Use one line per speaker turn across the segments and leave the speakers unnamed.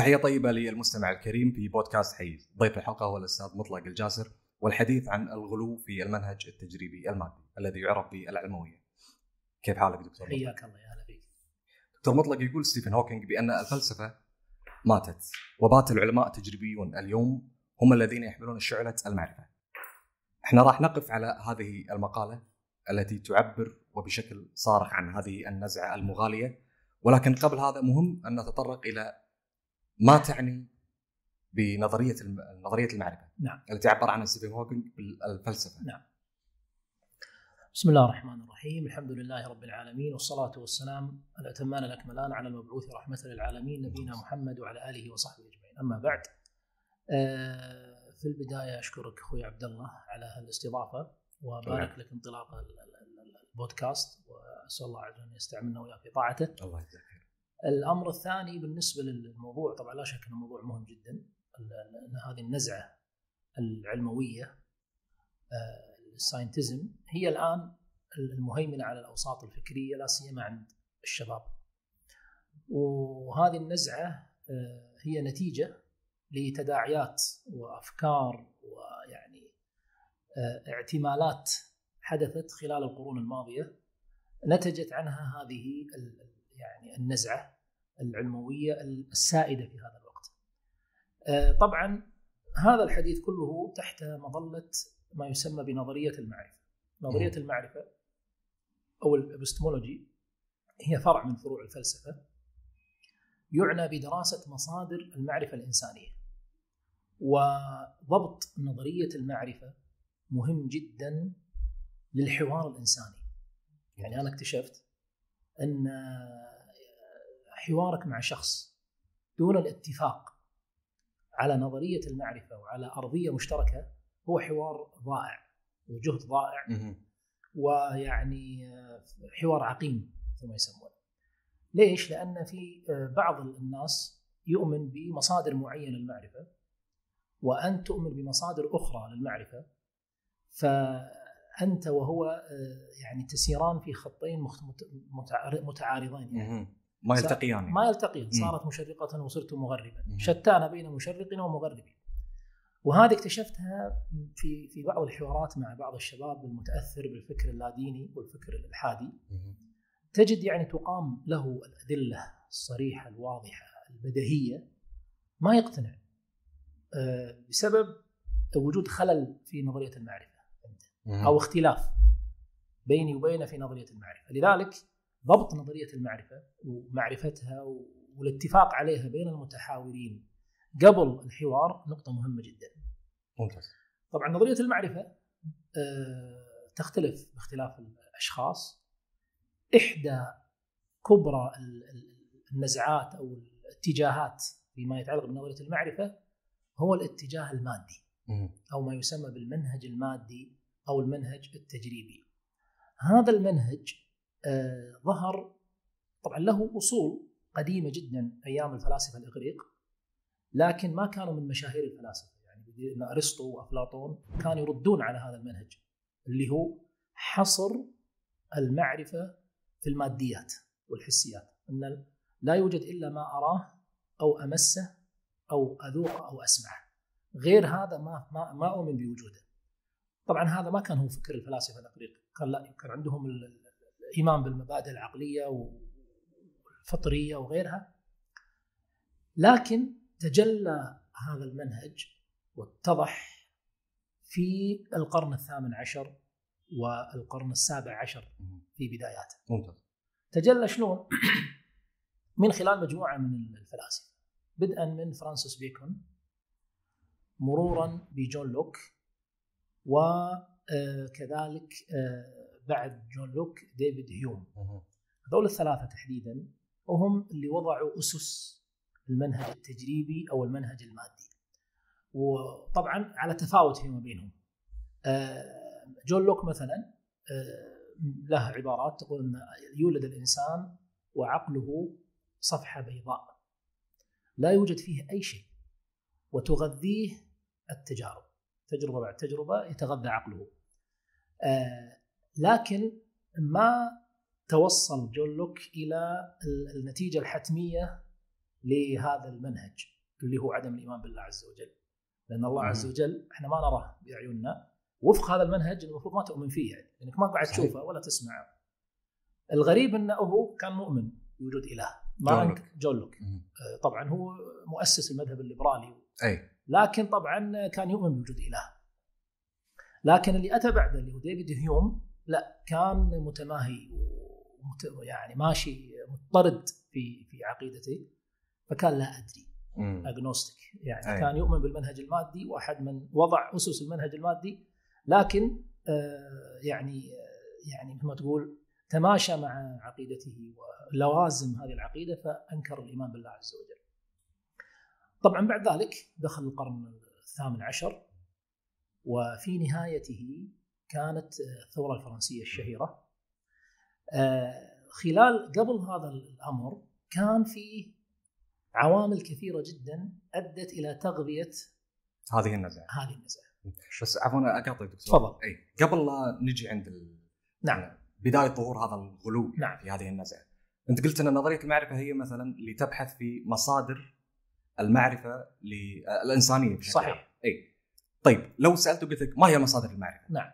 تحية طيبة للمستمع الكريم في بودكاست حيز. ضيف الحلقة هو الأستاذ مطلق الجاسر والحديث عن الغلو في المنهج التجريبي المادي الذي يعرف بالعلموية. كيف حالك دكتور مطلق؟
حياك الله يا هلا فيك.
دكتور مطلق يقول ستيفن هوكينج بأن الفلسفة ماتت وبات العلماء التجريبيون اليوم هم الذين يحملون شعلة المعرفة. إحنا راح نقف على هذه المقالة التي تعبر وبشكل صارخ عن هذه النزعة المغالية ولكن قبل هذا مهم أن نتطرق إلى ما تعني بنظرية نظرية المعرفة.
نعم.
التي عبر عنها ستيفن هوكينج بالفلسفة.
نعم. بسم الله الرحمن الرحيم. الحمد لله رب العالمين والصلاة والسلام الأتمان الأكملان على المبعوث رحمة للعالمين نبينا محمد وعلى آله وصحبه أجمعين. أما بعد آه، في البداية أشكرك أخوي عبد الله على هالاستضافة وبارك لك انطلاق ال- ال- ال- البودكاست وأسأل الله عز وجل أن يستعملنا وإياك في طاعته
الله يجزاك
الأمر الثاني بالنسبة للموضوع طبعا لا شك إنه موضوع مهم جدا هذه النزعة العلموية آه، الساينتزم هي الآن المهيمنة على الأوساط الفكرية لا سيما عند الشباب. وهذه النزعة آه، هي نتيجة لتداعيات وأفكار ويعني آه، اعتمالات حدثت خلال القرون الماضية نتجت عنها هذه يعني النزعة العلموية السائدة في هذا الوقت. آه، طبعا هذا الحديث كله تحت مظلة ما يسمى بنظرية المعرفة.
نظرية.
المعرفة أو الإبستمولوجي هي فرع من فروع الفلسفة يعنى بدراسة مصادر المعرفة الإنسانية. وضبط نظرية المعرفة مهم جدا للحوار الإنساني. يعني أنا اكتشفت أن حوارك مع شخص دون الاتفاق على نظرية المعرفة وعلى أرضية مشتركة هو حوار ضائع وجهد ضائع. ويعني حوار عقيم كما يسمونه. ليش؟ لأن في بعض الناس يؤمن بمصادر معينة للمعرفة وانت تؤمن بمصادر أخرى للمعرفة فأنت وهو يعني تسيران في خطين متعارضين يعني.
ما يلتقيان
ما يلتقيان. صارت مشرقة وصرت مغربا. شتان بين مشرق ومغرب وهذه اكتشفتها في في بعض الحوارات مع بعض الشباب المتأثر بالفكر اللاديني والفكر
الإلحادي.
تجد يعني تقام له الأدلة الصريحة الواضحة البديهية ما يقتنع. آه، بسبب وجود خلل في نظرية
المعرفة.
أو اختلاف بيني وبينه في نظرية المعرفة، لذلك ضبط نظرية المعرفة ومعرفتها والاتفاق عليها بين المتحاورين قبل الحوار نقطة مهمة جدا.
ممتاز
طبعا نظرية المعرفة آه، تختلف باختلاف الأشخاص. إحدى كبرى ال- ال- النزعات أو الاتجاهات فيما يتعلق بنظرية المعرفة هو الاتجاه المادي. أو ما يسمى بالمنهج المادي أو المنهج التجريبي. هذا المنهج آه، ظهر. طبعا له أصول قديمة جدا أيام الفلاسفة الإغريق لكن ما كانوا من مشاهير الفلاسفة. يعني إن أرسطو وأفلاطون كانوا يردون على هذا المنهج اللي هو حصر المعرفة في الماديات والحسيات. إن لا يوجد إلا ما أراه أو أمسه أو أذوقه أو أسمعه. غير هذا ما ما ما أؤمن بوجوده. طبعا هذا ما كان هو فكر الفلاسفة الإغريق، كان لا كان عندهم ال- ال- الايمان بالمبادئ العقلية والفطرية وغيرها. لكن تجلى هذا المنهج واتضح في القرن الثامن عشر والقرن السابع عشر. في بداياته.
ممتاز
تجلى شلون؟ من خلال مجموعة من الفلاسفة بدءا من فرانسيس بيكون مرورا بجون لوك وكذلك بعد جون لوك ديفيد هيوم. هذول الثلاثة تحديدا وهم اللي وضعوا أسس المنهج التجريبي أو المنهج المادي. وطبعا على تفاوت فيما بينهم. آه، جون لوك مثلا آه، له عبارات تقول إن يولد الإنسان وعقله صفحة بيضاء. لا يوجد فيه أي شيء. وتغذيه التجارب. تجربة بعد تجربة يتغذى عقله. آه، لكن ما توصل جون لوك إلى ال- النتيجة الحتمية لهذا المنهج اللي هو عدم الإيمان بالله عز وجل. لأن الله عز. وجل إحنا ما نراه بأعيننا. وفق هذا المنهج المفروض ما تؤمن فيه يعني. لأنك ما قاعد. تشوفه ولا تسمعه. الغريب إنه هو كان مؤمن بوجود إله. ما
جون لوك.
آه، طبعا هو مؤسس المذهب الليبرالي.
أي.
لكن طبعا كان يؤمن بوجود إله. لكن اللي أتى بعده اللي هو ديفيد هيوم لا كان متماهي ومت يعني ماشي مضطرد في في عقيدته فكان لا
أدري.
agnostic يعني
أي.
كان يؤمن بالمنهج المادي واحد من وضع أسس المنهج المادي لكن آه، يعني يعني مثل ما تقول تماشى مع عقيدته ولوازم هذه العقيدة فأنكر الإيمان بالله عز وجل. طبعا بعد ذلك دخل القرن الثامن عشر وفي نهايته كانت الثورة الفرنسية الشهيرة. آه، خلال قبل هذا الأمر كان في عوامل كثيرة جدا أدت إلى تغذية
هذه النزعه
هذه النزعه.
بس عفوا أقاطعك دكتور
تفضل.
إي قبل لا نجي عند ال...
نعم
بداية ظهور هذا الغلو
نعم.
في هذه النزعه أنت قلت أن نظرية المعرفة هي مثلا اللي تبحث في مصادر المعرفة للانسانيه بشكل عام.
صحيح
إي طيب لو سألت وقلت لك ما هي مصادر المعرفة؟
نعم.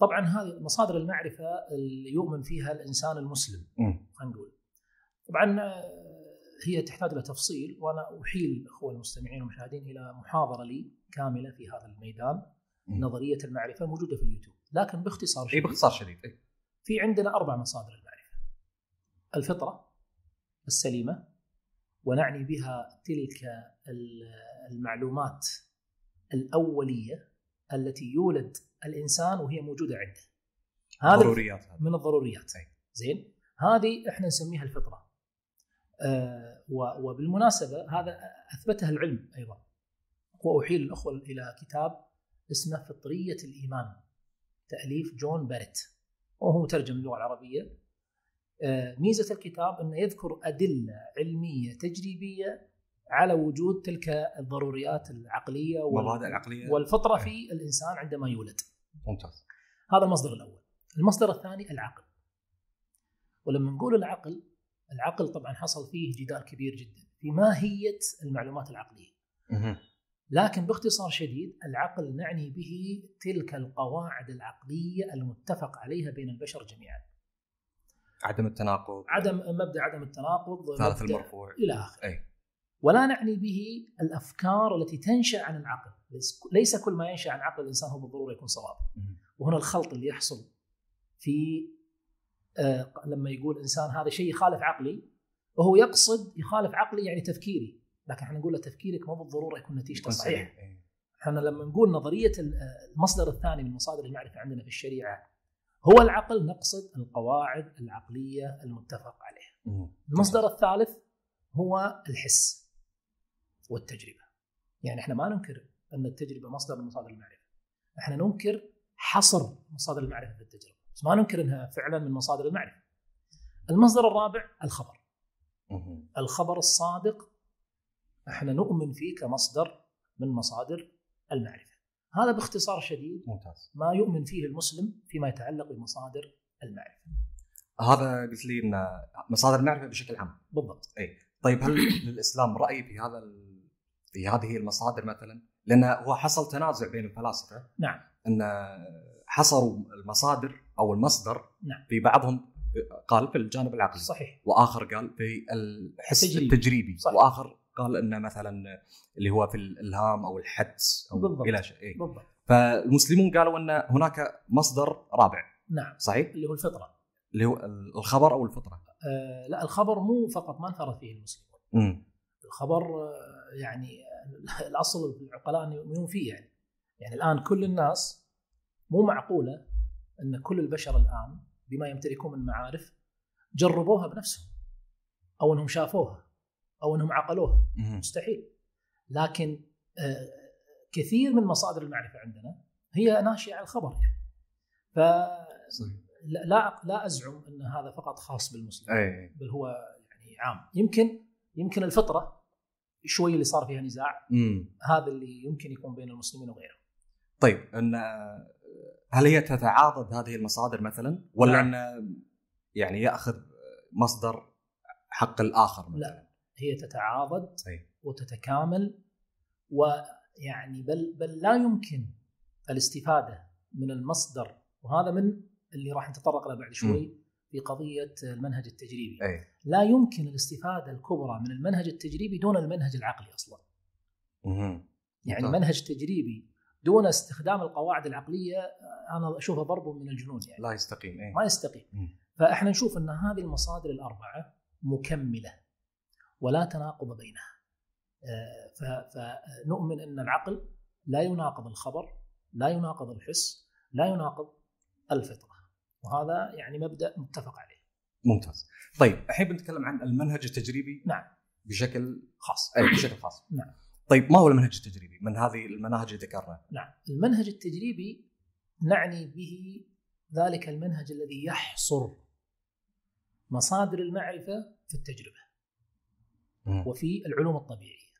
طبعا هذه مصادر المعرفة اللي يؤمن فيها الإنسان المسلم. خلينا نقول طبعا آه، هي تحتاج إلى تفصيل وأنا أحيل الاخوه المستمعين والمشاهدين إلى محاضرة لي كاملة في هذا الميدان
مم.
نظرية المعرفة موجودة في اليوتيوب لكن باختصار
إي
شديد
باختصار شديد إي
في عندنا أربع مصادر المعرفة الفطرة السليمة ونعني بها تلك ال- المعلومات الأولية التي يولد الإنسان وهي موجودة عنده هذا
ضروريات
من الضروريات.
أي.
زين؟ هذه إحنا نسميها الفطرة. و- وبالمناسبة هذا أثبتها العلم أيضا. وأحيل الأخوة إلى كتاب اسمه فطرية الإيمان تأليف جون باريت. وهو مترجم للغه العربية. آه ميزة الكتاب أنه يذكر أدلة علمية تجريبية على وجود تلك الضروريات العقلية وال-
المبادئ العقلية.
والفطرة
أي.
في الإنسان عندما يولد.
ممتاز.
هذا المصدر الأول. المصدر الثاني العقل. ولما نقول العقل العقل طبعا حصل فيه جدال كبير جدا في ماهية المعلومات
العقلية.
لكن باختصار شديد العقل نعني به تلك القواعد العقلية المتفق عليها بين البشر جميعا.
عدم التناقض.
عدم مبدأ عدم التناقض
ثالث المرفوع.
إلى آخره.
اي
ولا نعني به الأفكار التي تنشأ عن العقل ليس- كل ما ينشأ عن عقل الإنسان هو بالضرورة يكون صواب. وهنا الخلط اللي يحصل في آه، لما يقول إنسان هذا شيء يخالف عقلي وهو يقصد يخالف عقلي يعني تفكيري لكن إحنا نقول له تفكيرك مو بالضرورة يكون نتيجته
يكون
صحيح
سليم. إي.
إحنا لما نقول نظرية ال- المصدر الثاني من مصادر المعرفة عندنا في الشريعة هو العقل نقصد القواعد العقلية المتفق عليها. المصدر الثالث هو الحس والتجربة. يعني إحنا ما ننكر أن التجربة مصدر من مصادر المعرفة. إحنا ننكر حصر مصادر المعرفة في التجربة بس ما ننكر إنها فعلا من مصادر المعرفة. المصدر الرابع الخبر. الخبر الصادق إحنا نؤمن فيه كمصدر من مصادر المعرفة. هذا باختصار شديد
ممتاز.
ما يؤمن فيه المسلم فيما يتعلق بمصادر المعرفة.
هذا قلت لي إن مصادر المعرفة بشكل عام.
بالضبط.
طيب هل للاسلام رأي في هذا. في هذه المصادر مثلا؟ لأن هو حصل تنازع بين الفلاسفة
نعم
أن حصروا المصادر أو المصدر
نعم.
في بعضهم قال في الجانب العقلي
صحيح
وآخر قال في الحس
تجريبي.
التجريبي
صحيح.
وآخر قال إنه مثلا اللي هو في الإلهام أو الحدس أو
بالضبط.
إلى شيء إيه.
بالضبط
فالمسلمون قالوا إن هناك مصدر رابع
نعم
صحيح؟
اللي هو الفطرة
اللي هو الخبر أو الفطرة
آه لا الخبر مو فقط ما انفرد فيه المسلمون الخبر آه، يعني الأصل في العقلاء أن يؤمنون فيه يعني. يعني الآن كل الناس مو معقولة أن كل البشر الآن بما يمتلكون من معارف جربوها بنفسهم أو أنهم شافوها أو أنهم عقلوها. مستحيل. لكن آه، كثير من مصادر المعرفة عندنا هي ناشئة عن الخبر يعني.
صحيح.
لا لا أزعم أن هذا فقط خاص بالمسلم بل هو يعني عام. يمكن يمكن الفطرة شوي اللي صار فيها نزاع
امم
هذا اللي يمكن يكون بين المسلمين وغيرهم
طيب أن هل هي تتعاضد هذه المصادر مثلا ولا
نعم.
أن يعني يأخذ مصدر حق الآخر مثلا؟
لا. هي تتعاضد
أي.
وتتكامل ويعني بل بل لا يمكن الاستفادة من المصدر وهذا من اللي راح نتطرق له بعد شوي في قضية المنهج التجريبي
أي
لا يمكن الاستفادة الكبرى من المنهج التجريبي دون المنهج العقلي
أصلا.
يعني
ممتاز.
منهج تجريبي دون استخدام القواعد العقلية أنا أشوفه ضرب من الجنون يعني.
لا يستقيم اي
ما يستقيم.
مم.
فإحنا نشوف إن هذه المصادر الأربعة مكملة ولا تناقض بينها. آه، فنؤمن إن العقل لا يناقض الخبر لا يناقض الحس لا يناقض الفطرة. وهذا يعني مبدأ متفق عليه.
ممتاز. طيب الحين بنتكلم عن المنهج التجريبي
نعم.
بشكل
خاص.
أي بشكل خاص.
نعم.
طيب ما هو المنهج التجريبي؟ من هذه المناهج اللي ذكرنا
نعم. المنهج التجريبي نعني به ذلك المنهج الذي يحصر مصادر المعرفة في التجربة
مم.
وفي العلوم الطبيعية.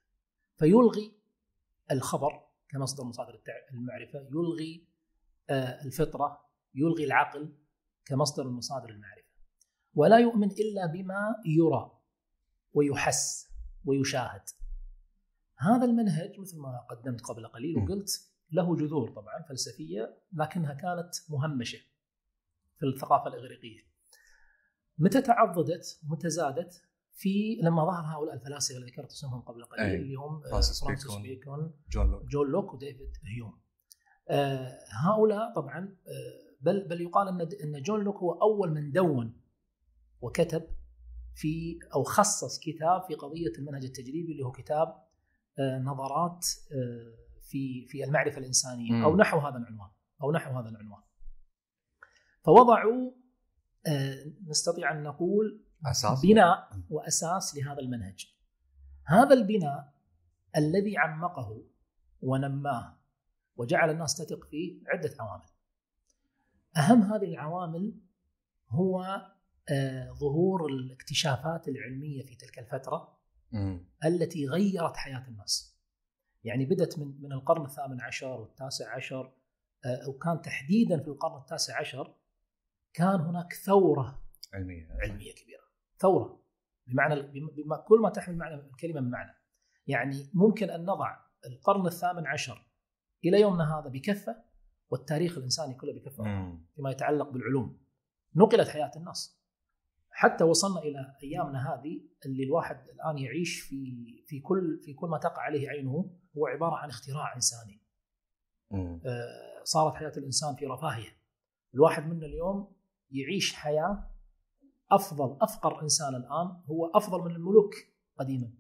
فيلغي الخبر كمصدر مصادر المعرفة يلغي آه، الفطرة يلغي العقل كمصدر من مصادر المعرفة. ولا يؤمن إلا بما يرى ويحس ويشاهد هذا المنهج مثل ما قدمت قبل قليل. وقلت له جذور طبعا فلسفية لكنها كانت مهمشة في الثقافة الإغريقية متى تعضدت ومتى زادت في لما ظهر هؤلاء الفلاسفة اللي ذكرت اسمهم قبل قليل
أي.
اللي هم آه،
فرانسيس. بيكون جون لوك
جون لوك وديفيد هيوم آه، هؤلاء طبعا آه، بل بل يقال أن أن جون لوك هو أول من دون وكتب في أو خصص كتاب في قضية المنهج التجريبي اللي هو كتاب آه، نظرات آه، في في المعرفة
الإنسانية.
أو نحو هذا العنوان أو نحو هذا العنوان فوضعوا آه، نستطيع أن نقول
أساس
بناء وأساس لهذا المنهج. هذا البناء الذي عمقه ونماه وجعل الناس تثق فيه عدة عوامل. أهم هذه العوامل هو ظهور الاكتشافات العلمية في تلك الفترة
مم.
التي غيرت حياة الناس. يعني بدت من من القرن الثامن عشر والتاسع عشر آه، وكان تحديدا في القرن التاسع عشر كان هناك ثورة
علمية
علمية كبيرة ثورة بمعنى بما كل ما تحمل معنى الكلمة من معنى يعني ممكن أن نضع القرن الثامن عشر إلى يومنا هذا بكفة والتاريخ الإنساني كله بكفة
مم.
فيما يتعلق بالعلوم نقلت حياة الناس حتى وصلنا إلى أيامنا هذه اللي الواحد الآن يعيش في في كل في كل ما تقع عليه عينه هو عبارة عن اختراع إنساني.
مم.
آه، صارت حياة الإنسان في رفاهية. الواحد منا اليوم يعيش حياة أفضل أفقر إنسان الآن هو أفضل من الملوك قديما.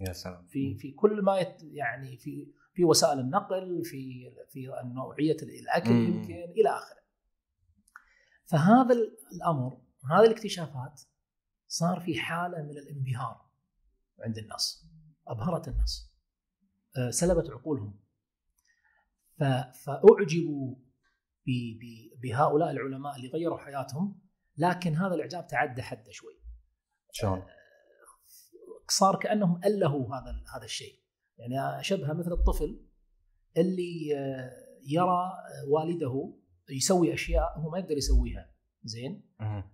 يا سلام.
في في كل ما يت يعني في في وسائل النقل في في نوعية الأكل
مم.
يمكن إلى آخره. فهذا الأمر هذه الاكتشافات صار في حالة من الانبهار عند الناس أبهرت الناس آه، سلبت عقولهم. فأعجبوا بهؤلاء العلماء اللي غيروا حياتهم لكن هذا الإعجاب تعدى حده شوي.
شلون؟
صار كأنهم ألهوا هذا هذا الشيء. يعني شبه مثل الطفل اللي آه، يرى والده يسوي أشياء هو ما يقدر يسويها. زين.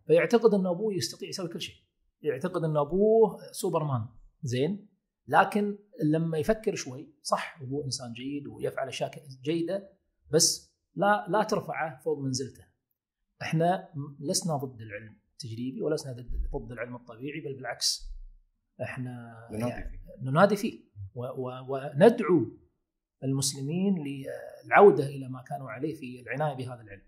فيعتقد أن أبوه يستطيع يسوي كل شيء. يعتقد أن أبوه سوبرمان. زين؟ لكن لما يفكر شوي صح ابوه إنسان جيد ويفعل أشياء جيدة بس لا لا ترفعه فوق منزلته. إحنا لسنا ضد العلم التجريبي ولسنا ضد ضد العلم الطبيعي بل بالعكس. إحنا
ننادي
يعني
فيه.
ننادي فيه. و- و- وندعو المسلمين للعودة إلى ما كانوا عليه في العناية بهذا العلم.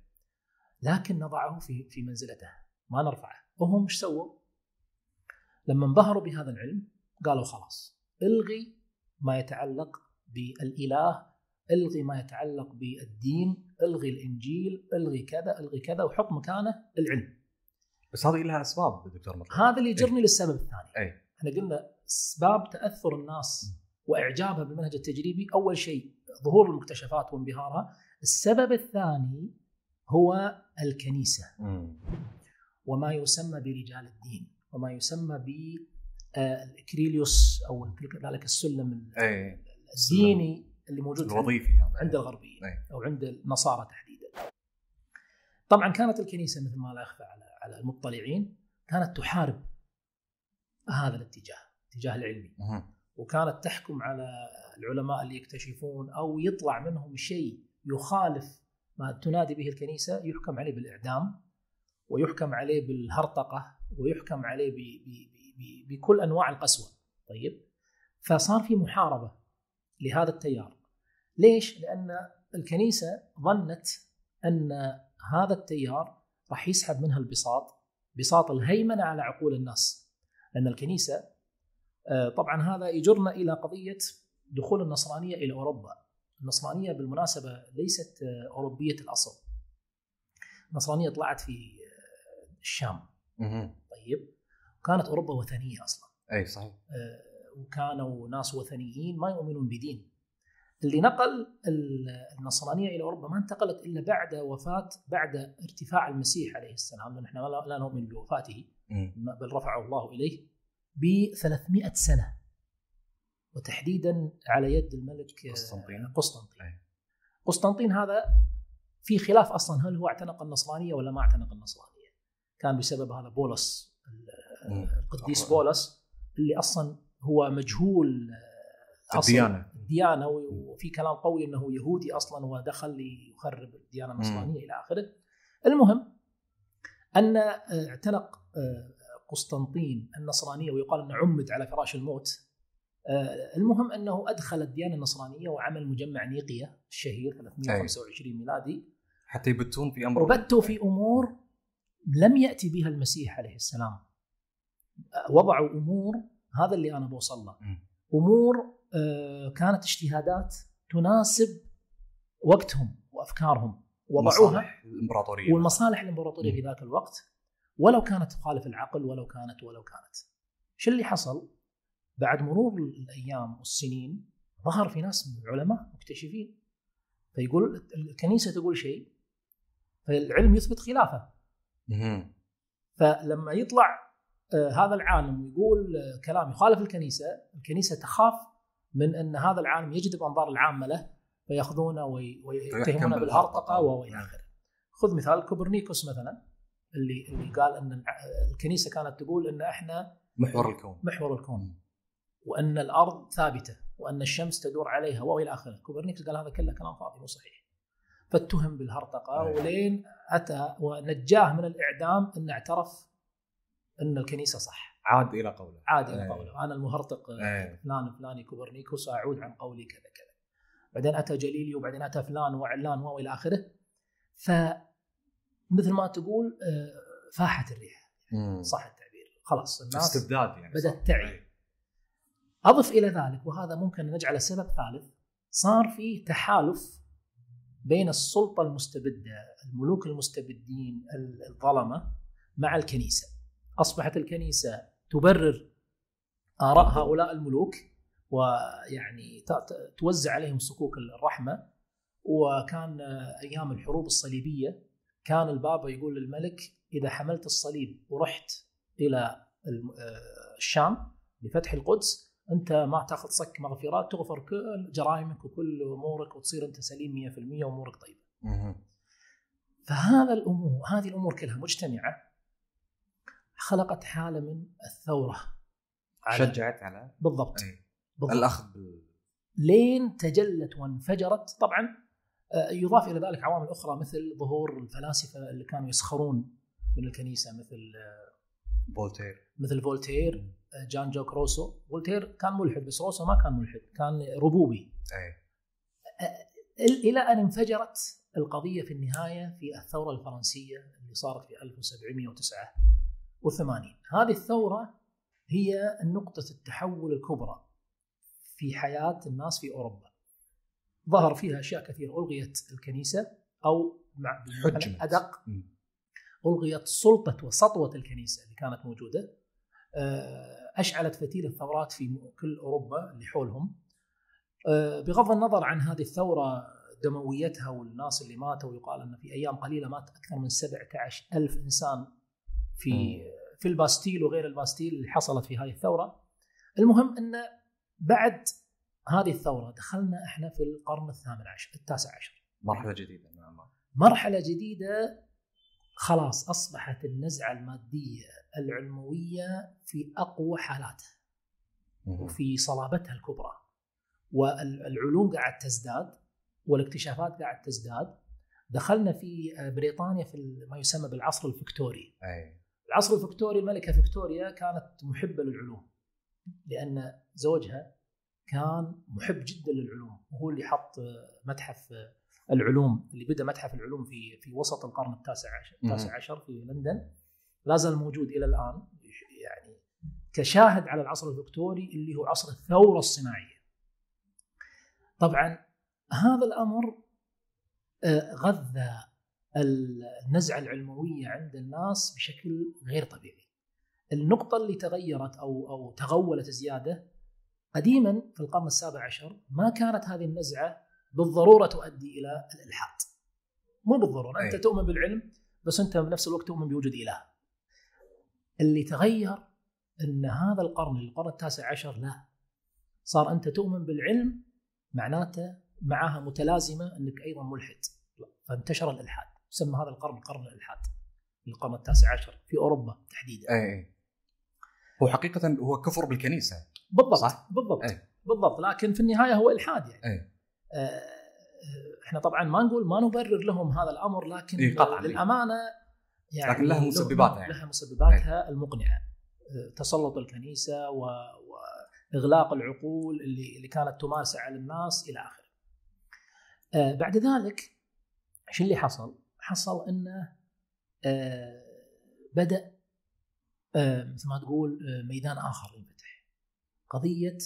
لكن نضعه في في منزلته ما نرفعه. وهم إيش سووا؟ لما انبهروا بهذا العلم قالوا خلاص الغي ما يتعلق بالإله، الغي ما يتعلق بالدين، الغي الإنجيل، الغي كذا، الغي كذا وحط مكانه العلم.
بس هذه لها أسباب دكتور مطلق
هذا اللي يجرني للسبب الثاني.
اي
إحنا قلنا أسباب تأثر الناس وإعجابها بالمنهج التجريبي أول شيء ظهور المكتشفات وانبهارها السبب الثاني هو الكنيسة
مم.
وما يسمى برجال الدين وما يسمى ب آه، الكريليوس أو ذلك السلم الديني اللي موجود عند-
الوظيفي هذا
عند الغربيين
أي.
أو عند النصارى تحديدا. طبعا كانت الكنيسة مثل ما لا يخفى على على المطلعين كانت تحارب هذا الاتجاه، الاتجاه العلمي. وكانت تحكم على العلماء اللي يكتشفون أو يطلع منهم شيء يخالف ما تنادي به الكنيسة يحكم عليه بالإعدام ويحكم عليه بالهرطقة ويحكم عليه ب ب ب بكل أنواع القسوة. طيب فصار في محاربة لهذا التيار. ليش؟ لأن الكنيسة ظنت أن هذا التيار راح يسحب منها البساط بساط الهيمنة على عقول الناس. لأن الكنيسة آه، طبعا هذا يجرنا إلى قضية دخول النصرانية إلى أوروبا. النصرانية بالمناسبة ليست آه، أوروبية الأصل. النصرانية طلعت في آه، الشام. طيب. كانت أوروبا وثنية أصلا.
أي صحيح.
آه، وكانوا ناس وثنيين ما يؤمنون بدين. اللي نقل ال- النصرانية إلى أوروبا ما انتقلت إلا بعد وفاة بعد ارتفاع المسيح عليه السلام لأن إحنا لا- نؤمن بوفاته. بل رفعه الله إليه ب 300 سنة. وتحديدا على يد الملك آه،
قسطنطين.
قسطنطين. قسطنطين هذا في خلاف أصلا هل هو اعتنق النصرانية ولا ما اعتنق النصرانية كان بسبب هذا بولس
مم.
القديس بولس اللي أصلا هو مجهول آه،
الديانة
الديانة وفي كلام قوي إنه يهودي أصلا ودخل ليخرب الديانة النصرانية إلى آخره. المهم أن آه، اعتنق آه، قسطنطين النصرانية ويقال إنه عمد على فراش الموت. آه، المهم أنه أدخل الديانة النصرانية وعمل مجمع نيقية الشهير 325 ميلادي
حتى يبتون في أمر
وبتوا في أمور لم يأتي بها المسيح عليه السلام. وضعوا أمور هذا اللي أنا بوصل له. أمور آه، كانت اجتهادات تناسب وقتهم وأفكارهم وضعوها
الإمبراطورية
والمصالح الإمبراطورية في ذاك الوقت ولو كانت تخالف العقل ولو كانت ولو كانت. شو اللي حصل؟ بعد مرور الأيام والسنين ظهر في ناس علماء مكتشفين فيقول الكنيسة تقول شيء فالعلم يثبت خلافه. فلما يطلع آه، هذا العالم ويقول آه، كلام يخالف الكنيسة، الكنيسة تخاف من أن هذا العالم يجذب أنظار العامة له فيأخذونه وي- ويتهمونه
بالهرطقة.
وإلى آخره. خذ مثال كوبرنيكوس مثلا اللي اللي قال أن الكنيسة كانت تقول أن إحنا
محور الكون
محور الكون. وأن الأرض ثابتة وأن الشمس تدور عليها وإلى آخره، كوبرنيكوس قال هذا كله كلام فاضي مو صحيح. فاتهم
بالهرطقة.
ولين أتى ونجاه من الإعدام انه اعترف أن الكنيسة صح.
عاد إلى قوله
عاد
إلى.
قوله أنا المهرطق. فلان فلاني كوبرنيكوس أعود عن قولي كذا كذا. بعدين أتى جاليلي وبعدين أتى فلان وعلان وإلى آخره. ف مثل ما تقول آه، فاحت الريح. صح التعبير خلاص الناس
استبداد يعني
بدأت
صح.
تعي. أضف إلى ذلك وهذا ممكن نجعله سبب ثالث صار في تحالف بين السلطة المستبدة الملوك المستبدين ال- الظلمة مع الكنيسة. أصبحت الكنيسة تبرر آراء هؤلاء الملوك ويعني توزع عليهم صكوك الرحمة. وكان أيام الحروب الصليبية كان البابا يقول للملك إذا حملت الصليب ورحت إلى آه، الشام لفتح القدس أنت ما تأخذ صك مغفرات تغفر كل جرائمك وكل أمورك وتصير أنت سليم 100% وأمورك
طيبة.
فهذا الأمور هذه الأمور كلها مجتمعة خلقت حالة من الثورة. على-
شجعت على؟
بالضبط.
أي.
بالضبط.
الأخذ بال
لين تجلت وانفجرت. طبعا آه، يضاف إلى ذلك عوامل أخرى مثل ظهور الفلاسفة اللي كانوا يسخرون من الكنيسة مثل آه،
فولتير.
مثل فولتير آه، جان جاك روسو. فولتير كان ملحد بس روسو ما كان ملحد كان ربوبي.
أي.
إل- إلى أن انفجرت القضية في النهاية في الثورة الفرنسية اللي صارت في 1789 هذه الثورة هي نقطة التحول الكبرى في حياة الناس في أوروبا. ظهر فيها أشياء كثيرة ألغيت الكنيسة أو مع
حجمت.
أدق
مم.
ألغيت سلطة وسطوة الكنيسة اللي كانت موجودة آه، أشعلت فتيل الثورات في كل أوروبا اللي حولهم آه، بغض النظر عن هذه الثورة دمويتها والناس اللي ماتوا يقال إن في أيام قليلة مات أكثر من 17 ألف إنسان في. في الباستيل وغير الباستيل اللي حصلت في هذه الثورة المهم إن بعد هذه الثورة دخلنا إحنا في القرن الثامن عشر التاسع عشر
مرحلة جديدة نعم
مرحلة جديدة خلاص أصبحت النزعة المادية العلموية في أقوى حالاتها وفي صلابتها الكبرى. والعلوم قاعد تزداد والاكتشافات قاعد تزداد. دخلنا في بريطانيا في ما يسمى بالعصر الفكتوري
أي.
العصر الفكتوري الملكة فيكتوريا كانت محبة للعلوم لأن زوجها كان محب جدا للعلوم وهو اللي حط متحف العلوم اللي بدأ متحف العلوم في في وسط القرن التاسع عشر التاسع عشر في لندن لا زال موجود إلى الآن يعني كشاهد على العصر الفكتوري اللي هو عصر الثورة الصناعية. طبعا هذا الأمر آه، غذى النزعة العلموية عند الناس بشكل غير طبيعي. النقطة اللي تغيرت أو أو تغولت زيادة قديما في القرن السابع عشر ما كانت هذه النزعة بالضرورة تؤدي إلى الالحاد. مو بالضرورة، أنت
أي.
تؤمن بالعلم بس أنت بنفس الوقت تؤمن بوجود إله. اللي تغير إن هذا القرن القرن التاسع عشر لا صار أنت تؤمن بالعلم معناته معها متلازمة إنك أيضا ملحد فانتشر الإلحاد يسمى هذا القرن قرن الإلحاد القرن التاسع عشر في أوروبا تحديدا
أي هو حقيقه هو كفر بالكنيسة
بالضبط
صح؟
بالضبط
أي.
بالضبط لكن في النهاية هو إلحاد يعني آه، إحنا طبعا ما نقول ما نبرر لهم هذا الأمر لكن
إيه، قطعاً.
للأمانة يعني
لكن لها
له-
مسبباتها يعني.
لها مسبباتها المقنعة آه، تسلط الكنيسة و... واغلاق العقول اللي اللي كانت تمارس على الناس إلى آخره. آه، بعد ذلك شو اللي حصل؟ حصل إنه آه، بدأ آه، مثل ما تقول آه، ميدان آخر ينفتح. قضية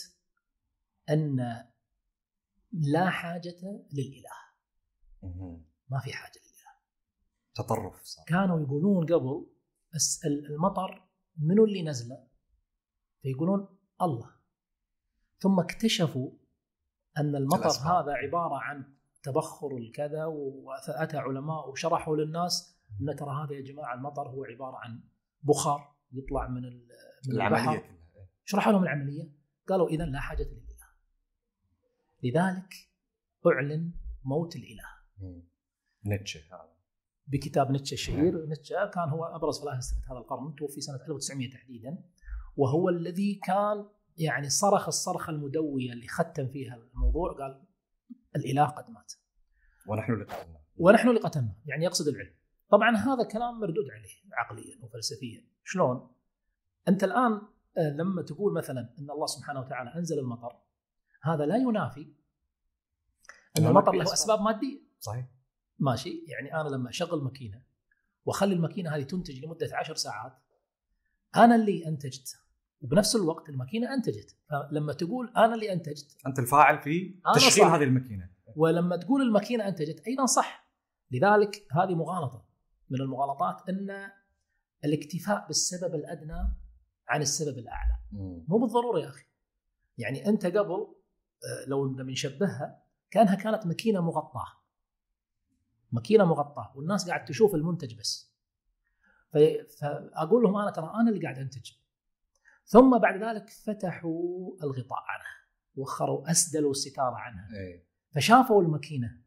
إن لا حاجة للإله،
مهم.
ما في حاجة للإله.
تطرف صار
كانوا يقولون قبل الس- المطر منو اللي نزله؟ فيقولون الله. ثم اكتشفوا أن المطر
الأسباب.
هذا عبارة عن تبخر الكذا وأتى علماء وشرحوا للناس إن ترى هذا يا جماعة المطر هو عبارة عن بخار يطلع من من البحر
كلها
شرحوا لهم العملية قالوا اذا لا حاجة للإله. لذلك أعلن موت الإله.
مم. نيتشه هذا.
بكتاب نيتشه الشهير. نيتشه كان هو أبرز فلاسفه هذا القرن توفي سنة 1900 تحديدا وهو الذي كان يعني صرخ الصرخة المدوية اللي ختم فيها الموضوع قال الإله قد مات.
ونحن اللي قتلنا
ونحن اللي قتلنا يعني يقصد العلم. طبعا هذا كلام مردود عليه عقليا وفلسفيا. شلون؟ أنت الآن آه، لما تقول مثلا إن الله سبحانه وتعالى أنزل المطر هذا لا ينافي ان المطر له.
أسباب
مادية.
صحيح.
ماشي. يعني أنا لما أشغل ماكينة وأخلي الماكينة هذه تنتج لمدة عشر ساعات أنا اللي أنتجت وبنفس الوقت الماكينة أنتجت. فلما تقول أنا اللي أنتجت
أنت الفاعل في تشغيل. هذه الماكينة.
ولما تقول الماكينة أنتجت أيضا صح. لذلك هذه مغالطة من المغالطات أن الاكتفاء بالسبب الأدنى عن السبب
الأعلى.
مو بالضرورة يا أخي. يعني أنت قبل لو لما نشبهها كأنها كانت ماكينه مغطاة. ماكينه مغطاة والناس قاعد تشوف المنتج بس. فأقول لهم أنا ترى أنا اللي قاعد أنتج. ثم بعد ذلك فتحوا الغطاء عنها وخروا اسدلوا الستاره عنها.
إيه.
فشافوا الماكينه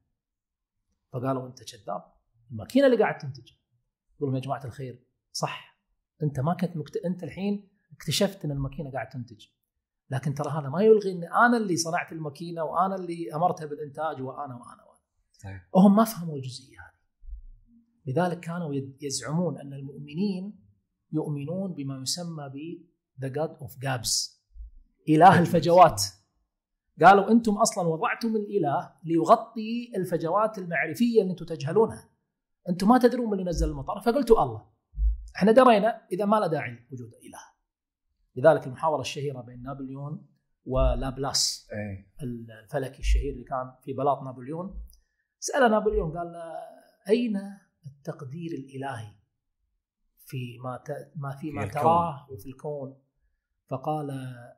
فقالوا أنت كذاب. الماكينه اللي قاعد تنتج. يقول لهم يا جماعة الخير صح. أنت ما كنت مكت... أنت الحين اكتشفت إن الماكينه قاعد تنتج. لكن ترى هذا ما يلغي ان أنا اللي صنعت الماكينة وأنا اللي أمرتها بالإنتاج وأنا وأنا وأنا.
صحيح.
وهم ما فهموا الجزئية هذه. لذلك كانوا يزعمون أن المؤمنين يؤمنون بما يسمى ب the God of gaps إله الفجوات. قالوا أنتم أصلا وضعتم الإله ليغطي الفجوات المعرفية اللي أنتم تجهلونها. أنتم ما تدرون من اللي نزل المطر. فقلتوا الله إحنا درينا إذا ما له داعي وجود إله. لذلك المحاورة الشهيرة بين نابليون ولابلاس
إيه.
الفلكي الشهير اللي كان في بلاط نابليون. سأل نابليون قال له أين التقدير الإلهي في ما ت... ما فيما
في.
تراه وفي الكون؟ فقال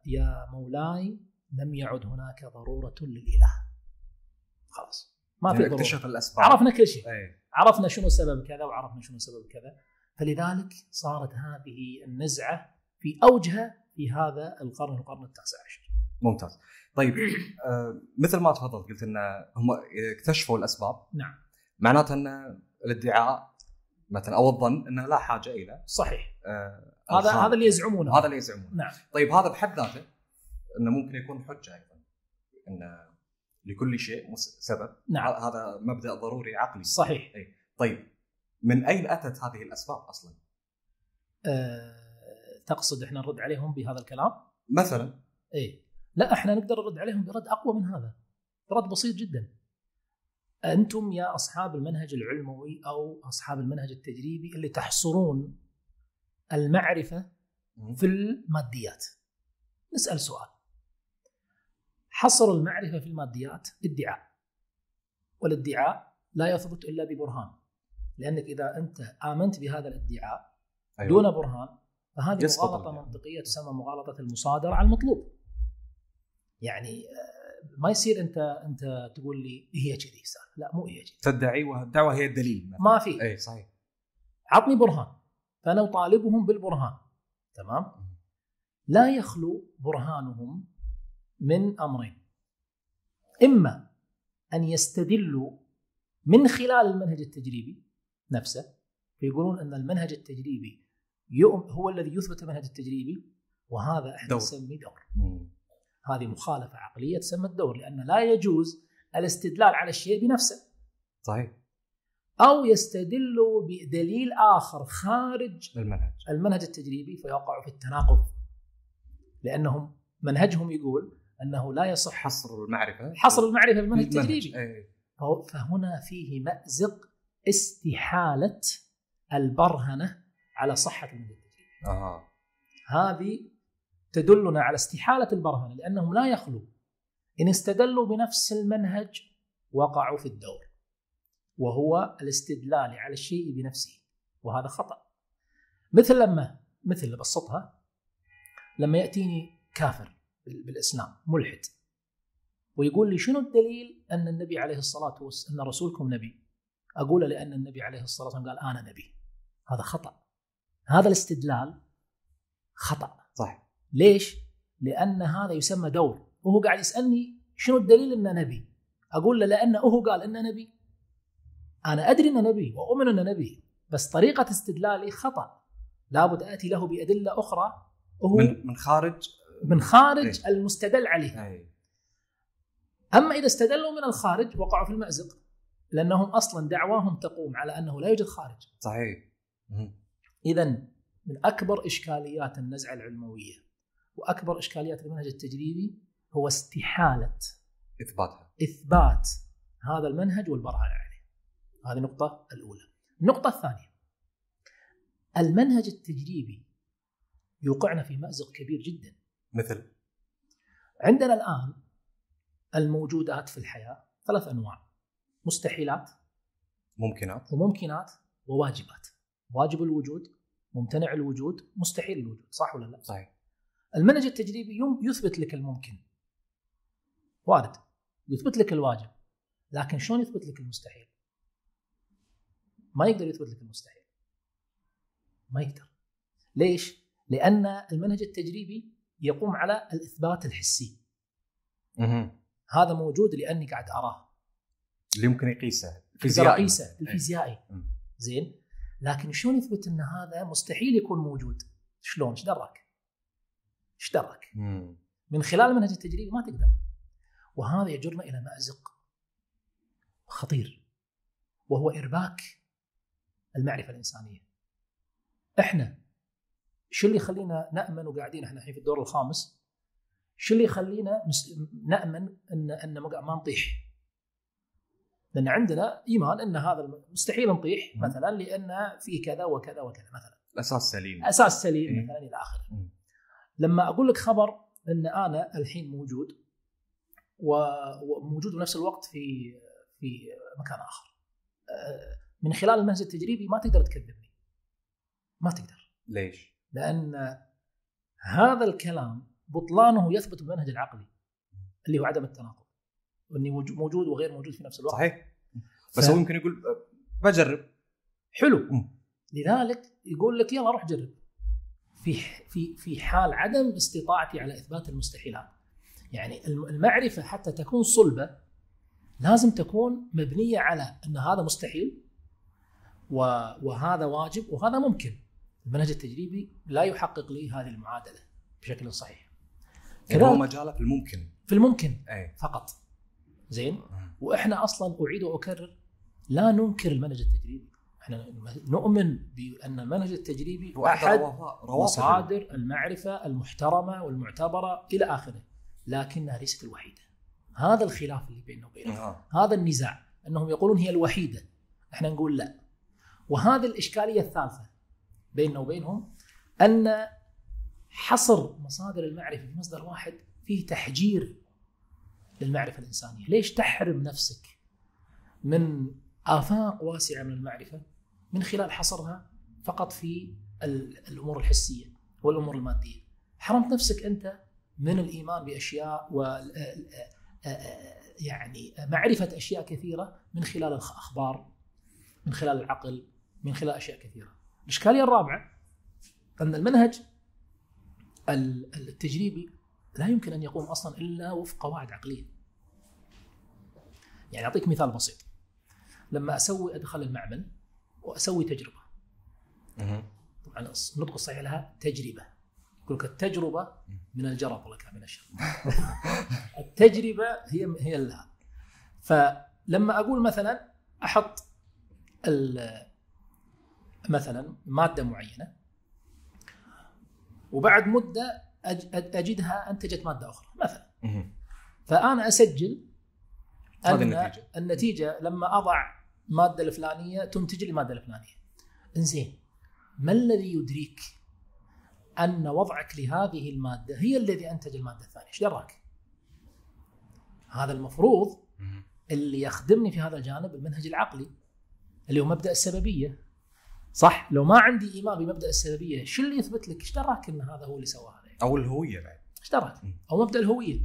يا مولاي لم يعد هناك ضرورة للإله. خلاص. ما في
يعني
ضرورة.
اكتشف الأسباب.
عرفنا كل شيء.
إيه.
عرفنا شنو سبب كذا وعرفنا شنو سبب كذا. فلذلك صارت هذه النزعة في أوجها في هذا القرن القرن التاسع عشر.
ممتاز. طيب آه مثل ما تفضلت قلت إن هم اكتشفوا الأسباب.
نعم.
معناته إن الادعاء مثلا أو الظن انه لا حاجة إلى
صحيح.
آه
هذا. هذا اللي يزعمونه.
هذا اللي يزعمونه.
نعم.
طيب هذا بحد ذاته إنه ممكن يكون حجة أيضا. إن لكل شيء سبب.
نعم.
هذا مبدأ ضروري عقلي.
صحيح.
طيب من أين أتت هذه الأسباب أصلا؟
أه تقصد إحنا نرد عليهم بهذا الكلام؟
مثلا.
إيه. لا إحنا نقدر نرد عليهم برد أقوى من هذا. رد بسيط جدا. أنتم يا أصحاب المنهج العلموي أو أصحاب المنهج التجريبي اللي تحصرون المعرفة في الماديات. نسأل سؤال. حصر المعرفة في الماديات ادعاء. والادعاء لا يثبت إلا ببرهان. لأنك إذا أنت آمنت بهذا الادعاء
أيوة.
دون برهان فهذه
مغالطة.
منطقية تسمى مغالطة المصادرة على المطلوب. يعني آه، ما يصير أنت أنت تقول لي هي كذي لا مو هي كذي،
تدعي والدعوه هي الدليل مثلا.
ما في
اي صحيح
عطني برهان فانا اطالبهم بالبرهان تمام؟ لا يخلو برهانهم من أمرين. إما أن يستدلوا من خلال المنهج التجريبي نفسه فيقولون أن المنهج التجريبي هو الذي يثبت المنهج التجريبي وهذا إحنا
دور.
نسميه دور.
مم.
هذه مخالفة عقلية تسمى الدور لأن لا يجوز الاستدلال على الشيء بنفسه
صحيح
أو يستدلوا بدليل آخر خارج
المنهج
المنهج التجريبي فيقع في التناقض لانهم منهجهم يقول أنه لا يصح
حصر المعرفة
حصر المعرفة بالمنهج. التجريبي
إيه.
فهنا فيه مأزق استحالة البرهنة على صحة المنهج التجريبي
أها.
هذه تدلنا على استحالة البرهنه لأنهم لا يخلو. إن استدلوا بنفس المنهج وقعوا في الدور. وهو الاستدلال على الشيء بنفسه. وهذا خطأ. مثل لما مثل بسطها لما يأتيني كافر بال- بالإسلام ملحد. ويقول لي شنو الدليل أن النبي عليه الصلاة والسلام أن رسولكم نبي؟ أقول لأن النبي عليه الصلاة والسلام قال أنا نبي. هذا خطأ. هذا الاستدلال خطأ.
صح
ليش؟ لأن هذا يسمى دور. وهو قاعد يسألني شنو الدليل إنه نبي؟ أقول له لأنه هو قال إنه نبي. أنا أدري إنه نبي وأؤمن إنه نبي بس طريقة استدلالي خطأ. لابد آتي له بأدلة أخرى وهو من,
من خارج؟
من خارج
إيه.
المستدل عليه.
اي
أما إذا استدلوا من الخارج وقعوا في المأزق لأنهم أصلا دعواهم تقوم على أنه لا يوجد خارج.
صحيح.
اذا من أكبر إشكاليات النزعه العلموية وأكبر إشكاليات المنهج التجريبي هو استحالة
إثباتها
إثبات هذا المنهج والبرهان عليه. هذه النقطة الأولى. النقطة الثانية المنهج التجريبي يوقعنا في مأزق كبير جدا.
مثل
عندنا الآن الموجودات في الحياة ثلاث أنواع مستحيلات
ممكنات
وممكنات وواجبات. واجب الوجود، ممتنع الوجود، مستحيل الوجود، صح ولا لا؟
صحيح.
المنهج التجريبي يثبت لك الممكن. وارد. يثبت لك الواجب لكن شلون يثبت لك المستحيل؟ ما يقدر يثبت لك المستحيل. ما يقدر. ليش؟ لأن المنهج التجريبي يقوم على الإثبات الحسي.
مهم.
هذا موجود لأني قاعد أراه.
اللي يمكن يقيسه.
أقدر
فيزيائي.
أقيسه الفيزيائي. زين؟ لكن شلون يثبت أن هذا مستحيل يكون موجود؟ شلون؟ إيش درك؟ إيش؟
مم.
من خلال المنهج التجريبي ما تقدر وهذا يجرنا إلى مأزق خطير وهو إرباك المعرفة الإنسانية إحنا شو اللي يخلينا نأمن وقاعدين إحنا الحين في الدور الخامس شو اللي يخلينا نأمن ان إن ما نطيح لأن عندنا إيمان أن هذا مستحيل نطيح. مثلا لأن في كذا وكذا وكذا مثلا
الأساس سليم
أساس سليم
إيه.
مثلا إلى
آخره.
لما أقول لك خبر أن أنا الحين موجود وموجود بنفس الوقت في في مكان آخر أه، من خلال المنهج التجريبي ما تقدر تكذبني ما تقدر
ليش؟
لأن هذا الكلام بطلانه يثبت بالمنهج العقلي اللي هو عدم التناقض واني وج- موجود وغير موجود في نفس الوقت.
صحيح. بس
ف-
هو يمكن يقول بجرب.
حلو.
مم.
لذلك يقول لك يلا روح جرب. في في في حال عدم استطاعتي على إثبات المستحيلات. يعني الم- المعرفة حتى تكون صلبة لازم تكون مبنية على إن هذا مستحيل وهذا واجب وهذا ممكن. المنهج التجريبي لا يحقق لي هذه المعادلة بشكل صحيح.
يعني هو مجاله في الممكن.
في الممكن
أي.
فقط. زين؟ وإحنا أصلا أعيد وأكرر لا ننكر المنهج التجريبي. إحنا نؤمن بأن المنهج التجريبي
هو أحد
مصادر المعرفة المحترمة والمعتبرة إلى آخره لكنها ليست الوحيدة. هذا الخلاف اللي بيننا وبينهم
آه.
هذا النزاع أنهم يقولون هي الوحيدة. إحنا نقول لا. وهذه الإشكالية الثالثة بيننا وبينهم أن حصر مصادر المعرفة في مصدر واحد فيه تحجير للمعرفة الإنسانية، ليش تحرم نفسك من آفاق واسعة من المعرفة من خلال حصرها فقط في ال- الأمور الحسية والأمور المادية. حرمت نفسك أنت من الإيمان بأشياء و يعني معرفة أشياء كثيرة من خلال الأخبار من خلال العقل من خلال أشياء كثيرة. الإشكالية الرابعة أن المنهج ال- التجريبي لا يمكن أن يقوم أصلا إلا وفق قواعد عقلية. يعني أعطيك مثال بسيط. لما أسوي أدخل المعمل وأسوي
تجربة.
طبعا النطق الصحيح لها تجربة يقول لك التجربة من الجرب ولا كان من الشر التجربة هي هي لها فلما أقول مثلا أحط مثلا مادة معينة وبعد مدة أجدها انتجت مادة أخرى مثلا. فأنا أسجل
هذه
أن
النتيجة.
النتيجة لما أضع مادة الفلانية تنتج لي الماده الفلانية. إنزين ما الذي يدريك أن وضعك لهذه المادة هي الذي أنتج المادة الثانية؟ إيش دراك؟ هذا المفروض. اللي يخدمني في هذا الجانب المنهج العقلي اللي هو مبدأ السببية صح لو ما عندي إيمان بمبدأ السببية شو اللي يثبت لك إيش دراك إن هذا هو اللي سوى هذا
أو الهوية بعد.
إيش دراك؟ أو مبدأ
الهوية.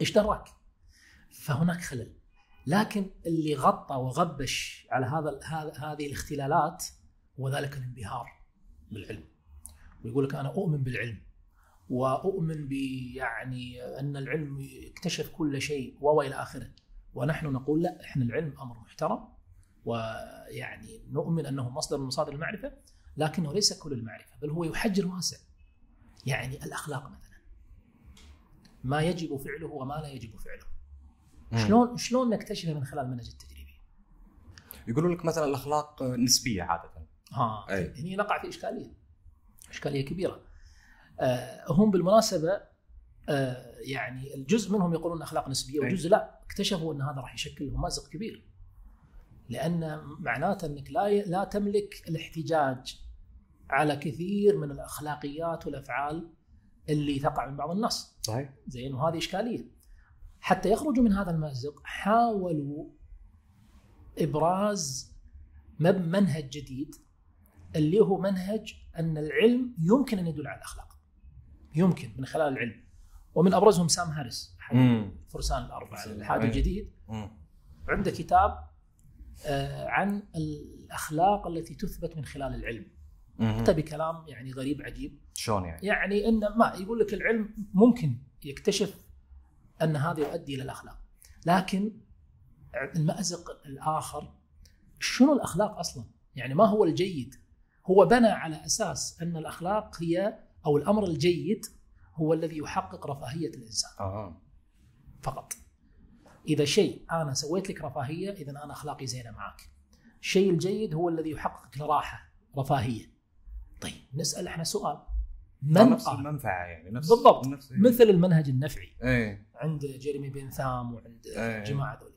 إيش دراك؟ فهناك خلل. لكن اللي غطى وغبش على هذا هذه الاختلالات هو ذلك الانبهار بالعلم. ويقول لك أنا أؤمن بالعلم. وأؤمن يعني أن العلم اكتشف كل شيء وإلى آخره. ونحن نقول لا إحنا العلم أمر محترم. ويعني نؤمن أنه مصدر من مصادر المعرفة لكنه ليس كل المعرفة بل هو يحجر واسع يعني الأخلاق مثلا. ما يجب فعله وما لا يجب فعله.
مم.
شلون شلون نكتشفه من خلال المنهج التجريبي
يقولوا لك مثلا الأخلاق نسبية عادة.
ها. هني نقع في إشكالية. إشكالية كبيرة. آه هم بالمناسبة آه يعني الجزء منهم يقولون أخلاق
نسبية.
وجزء لا اكتشفوا إن هذا راح يشكل لهم مازق كبير. لأن معناته إنك لا لا تملك الاحتجاج على كثير من الأخلاقيات والأفعال اللي تقع من بعض الناس
صحيح.
زين وهذه إشكالية. حتى يخرجوا من هذا المازق حاولوا إبراز مب- منهج جديد اللي هو منهج أن العلم يمكن أن يدل على الأخلاق. يمكن من خلال العلم. ومن أبرزهم سام هاريس احد الأربعة
فرسان
الالحاد
أي.
الجديد. عنده كتاب آه، عن الأخلاق التي تثبت من خلال العلم. حتى بكلام يعني غريب عجيب
شلون يعني؟
يعني إن ما يقول لك العلم ممكن يكتشف أن هذا يؤدي إلى الأخلاق لكن المأزق الآخر شنو الأخلاق أصلا؟ يعني ما هو الجيد؟ هو بنى على أساس أن الأخلاق هي أو الأمر الجيد هو الذي يحقق رفاهية الإنسان
آه
فقط. إذا شيء أنا سويت لك رفاهية اذا أنا أخلاقي زينة معك. الشيء الجيد هو الذي يحقق لك راحة رفاهية. طيب. نسأل إحنا سؤال. من
نفس المنفعة يعني نفس
بالضبط.
نفس
مثل المنهج النفعي.
إيه.
عند جيريمي بنثام وعند
إيه.
الجماعه ذولي.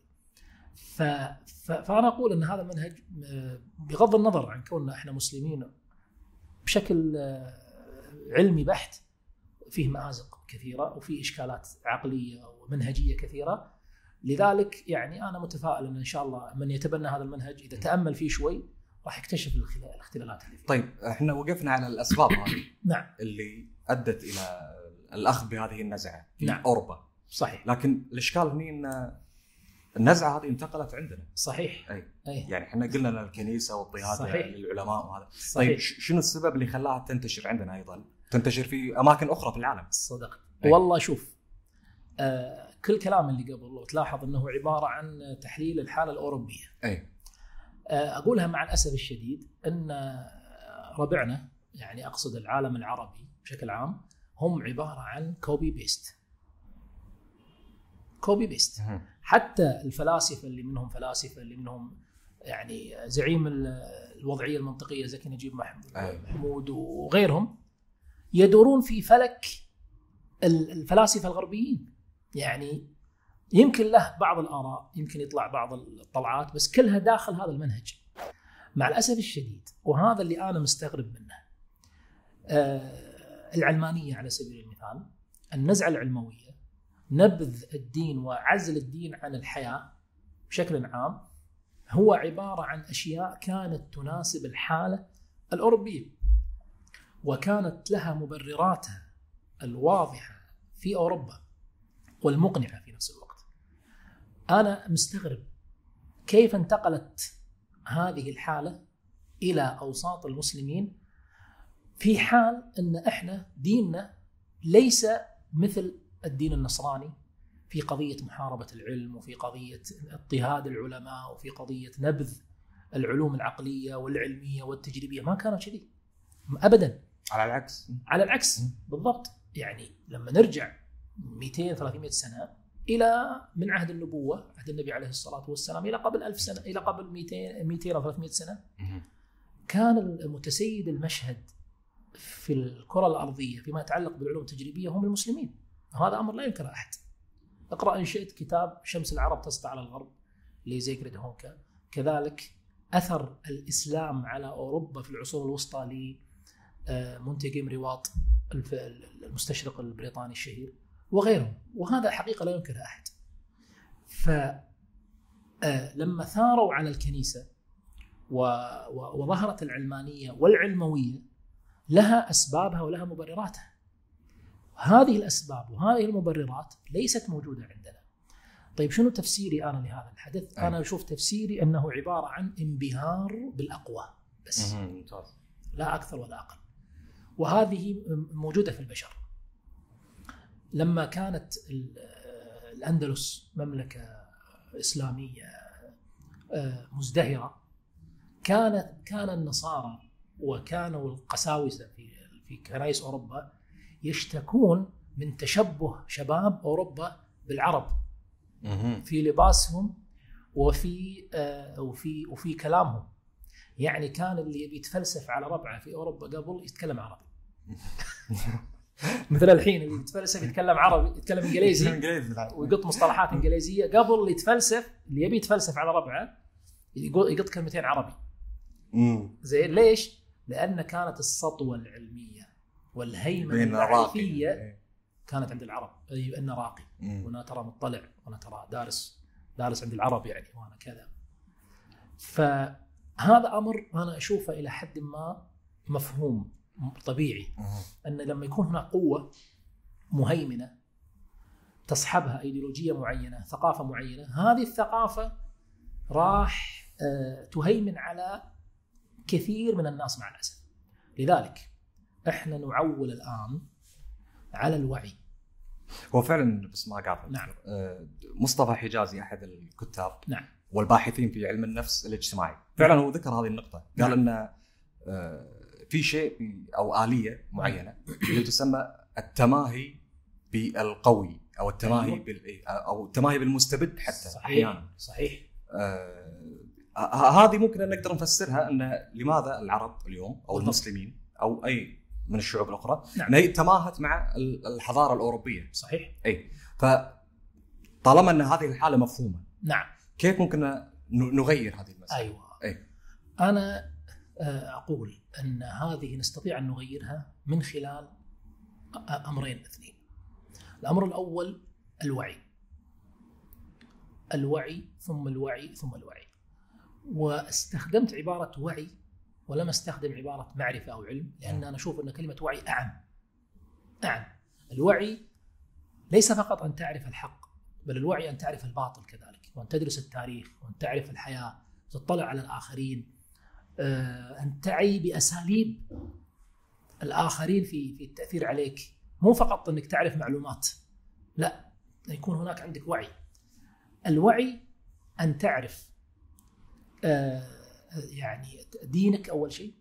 ف... ف... فأنا أقول إن هذا المنهج آه، بغض النظر عن كوننا إحنا مسلمين بشكل آه، علمي بحت فيه مآزق كثيرة وفيه إشكالات عقلية ومنهجية كثيرة. لذلك يعني أنا متفائل ان إن شاء الله من يتبنى هذا المنهج. إذا تأمل فيه شوي راح يكتشف الاختلالات فيه.
طيب إحنا وقفنا على الأسباب هذه.
نعم.
اللي أدت إلى الأخذ بهذه النزعة في
نعم.
أوروبا.
صحيح.
لكن الإشكال هني إن النزعة هذه انتقلت عندنا.
صحيح.
أي.
أي.
يعني إحنا قلنا واضطهاد
صحيح.
للعلماء وهذا. طيب
صحيح
ش- شنو السبب اللي خلاها تنتشر عندنا أيضا؟ تنتشر في أماكن أخرى في العالم.
صدقت.
أي.
والله شوف آه كل كلام اللي قبل لو تلاحظ إنه عبارة عن تحليل الحالة
الأوروبية.
أي. أقولها مع الأسف الشديد إن آه، ربعنا يعني أقصد العالم العربي بشكل عام هم عبارة عن copy paste copy
paste.
حتى الفلاسفة اللي منهم فلاسفة اللي منهم يعني زعيم ال- الوضعية المنطقية زكي نجيب. محمود وغيرهم يدورون في فلك ال- الفلاسفة الغربيين يعني يمكن له بعض الآراء يمكن يطلع بعض الطلعات بس كلها داخل هذا المنهج مع الأسف الشديد وهذا اللي أنا مستغرب منه آه العلمانية على سبيل المثال النزعة العلموية نبذ الدين وعزل الدين عن الحياة بشكل عام هو عبارة عن أشياء كانت تناسب الحاله الأوروبية وكانت لها مبرراتها الواضحة في أوروبا والمقنعة في نفس الوقت. أنا مستغرب كيف انتقلت هذه الحالة إلى أوساط المسلمين في حال إن إحنا ديننا ليس مثل الدين النصراني في قضية محاربة العلم وفي قضية اضطهاد العلماء وفي قضية نبذ العلوم العقلية والعلمية والتجريبية. ما كانت كذي. ابدا.
على العكس.
على العكس. بالضبط. يعني لما نرجع 200 300 سنة إلى من عهد النبوة عهد النبي عليه الصلاة والسلام إلى قبل 1000 سنة إلى قبل 200 200 أو 300
سنة.
كان المتسيد المشهد في الكرة الأرضية فيما يتعلق بالعلوم التجريبية هم المسلمين. وهذا أمر لا ينكر أحد. اقرأ إن شئت كتاب شمس العرب تسطع على الغرب لزيكريد هونكا. كذلك أثر الإسلام على أوروبا في العصور الوسطى ل آه، مونتيجيم ريواط الف- المستشرق البريطاني الشهير. وغيرهم وهذا حقيقه لا ينكرها أحد ف آه، ثاروا على و- وظهرت العلمانية والعلموية لها أسبابها ولها مبرراتها. هذه الأسباب وهذه المبررات ليست موجودة عندنا. طيب شنو تفسيري أنا لهذا الحدث؟
أي.
أنا أشوف تفسيري أنه عبارة عن انبهار بالأقوى بس.
ممتاز
لا أكثر ولا أقل. وهذه موجودة في البشر. لما كانت ال- الأندلس مملكة إسلامية آه، مزدهرة كان كان النصارى وكانوا القساوسة في في كنائس أوروبا يشتكون من تشبه شباب أوروبا بالعرب. في لباسهم وفي آه، وفي وفي كلامهم. يعني كان اللي يبي يتفلسف على ربعه في أوروبا قبل يتكلم عربي. مثل الحين اللي يتفلسف يتكلم عربي يتكلم
إنجليزي نعم.
ويقط مصطلحات إنجليزية قبل اللي يتفلسف اللي يبي يتفلسف على ربعه يقول- يقط كلمتين عربي. زين ليش؟ لأن كانت السطوه
العلمية والهيمنة
المعرفيه
إيه.
كانت عند العرب أي أنا راقي. وأنا ترى مطلع وأنا ترى دارس دارس عند العرب يعني وأنا كذا فهذا أمر أنا أشوفه إلى حد ما مفهوم طبيعي. أن لما يكون هناك قوة مهيمنة تصحبها ايديولوجيه معينة، ثقافة معينة، هذه الثقافة راح آه، تهيمن على كثير من الناس مع الأسف. لذلك إحنا نعول الآن على الوعي.
هو فعلا بس ما قاطع
نعم.
آه، مصطفى حجازي أحد الكتاب
نعم.
والباحثين في علم النفس الاجتماعي فعلا هو ذكر هذه النقطة قال إن آه، في شيء أو آلية معينة اللي تسمى التماهي بالقوي أو التماهي
أيوة.
بال إيه، أو التماهي بالمستبد حتى
صحيح
أحيانا
صحيح
آه، ه- هذه ممكن أن نقدر نفسرها أن لماذا العرب اليوم
أو.
المسلمين أو أي من الشعوب الأخرى
نعم.
هي تماهت مع ال- الحضارة الأوروبية
صحيح
اي فطالما أن هذه الحالة مفهومة
نعم
كيف ممكن نغير هذه المسألة؟
أيوه
أي.
أنا آه، أقول أن هذه نستطيع أن نغيرها من خلال أمرين اثنين. الأمر الأول الوعي. الوعي ثم الوعي ثم الوعي. واستخدمت عبارة وعي ولم أستخدم عبارة معرفة أو علم لأن أنا أشوف أن كلمة وعي أعم. أعم. الوعي ليس فقط أن تعرف الحق بل الوعي أن تعرف الباطل كذلك وأن تدرس التاريخ وأن تعرف الحياة تطلع على الآخرين أن تعي بأساليب الآخرين في في التأثير عليك. مو فقط إنك تعرف معلومات. لا يكون هناك عندك وعي. الوعي أن تعرف آه، يعني دينك أول شيء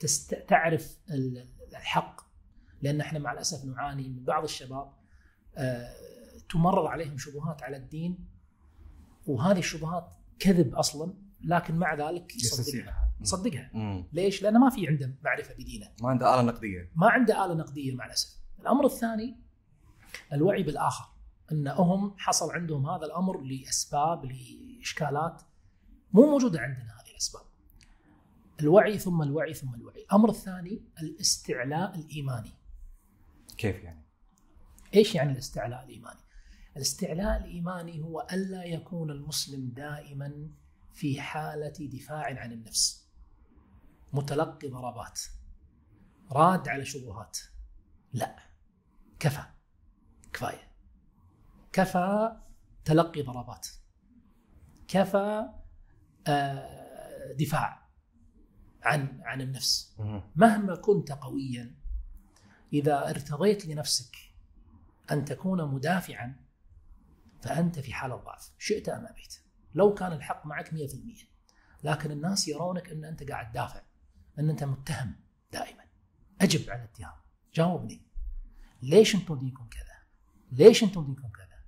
وتعرف الحق. لأن إحنا مع الأسف نعاني من بعض الشباب آه، تمرر عليهم شبهات على الدين وهذه الشبهات كذب أصلا. لكن مع ذلك يصدقها يصدقها. ليش؟ لأنه ما في عنده معرفة بدينة.
ما عنده آلة نقدية.
ما عنده آلة نقدية مع الأسف. الأمر الثاني الوعي بالآخر. أن هم حصل عندهم هذا الأمر لأسباب لإشكالات مو موجودة عندنا هذه الأسباب. الوعي ثم الوعي ثم الوعي. الأمر الثاني الاستعلاء الإيماني.
كيف يعني؟
إيش يعني الاستعلاء الإيماني؟ الاستعلاء الإيماني هو ألا يكون المسلم دائما في حالة دفاع عن النفس. متلقي ضربات. راد على شبهات. لا. كفى. كفاية. كفى تلقي ضربات. كفى آه، دفاع عن عن النفس. مهما كنت قويا إذا ارتضيت لنفسك أن تكون مدافعا فأنت في حالة ضعف. شئت أم أبيت. لو كان الحق معك 100% لكن الناس يرونك إن أنت قاعد تدافع إن أنت متهم دائما. أجب على الاتهام. جاوبني. ليش أنتم دينكم كذا؟ ليش أنتم دينكم كذا؟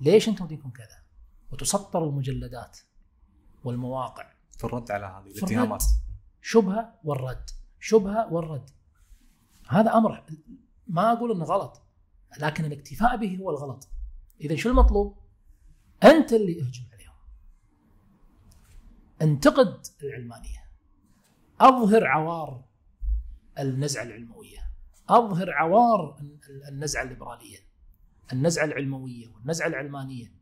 ليش أنتم دينكم كذا؟ وتسطر المجلدات والمواقع.
في الرد على هذه الاتهامات.
شبهة والرد. شبهة والرد. هذا أمر. ما أقول إنه غلط لكن الاكتفاء به هو الغلط. إذا شو المطلوب؟ أنت اللي اهجم عليهم انتقد العلمانية. أظهر عوار النزعة العلموية. أظهر عوار النزعة الليبرالية. النزعة العلموية والنزعة العلمانية.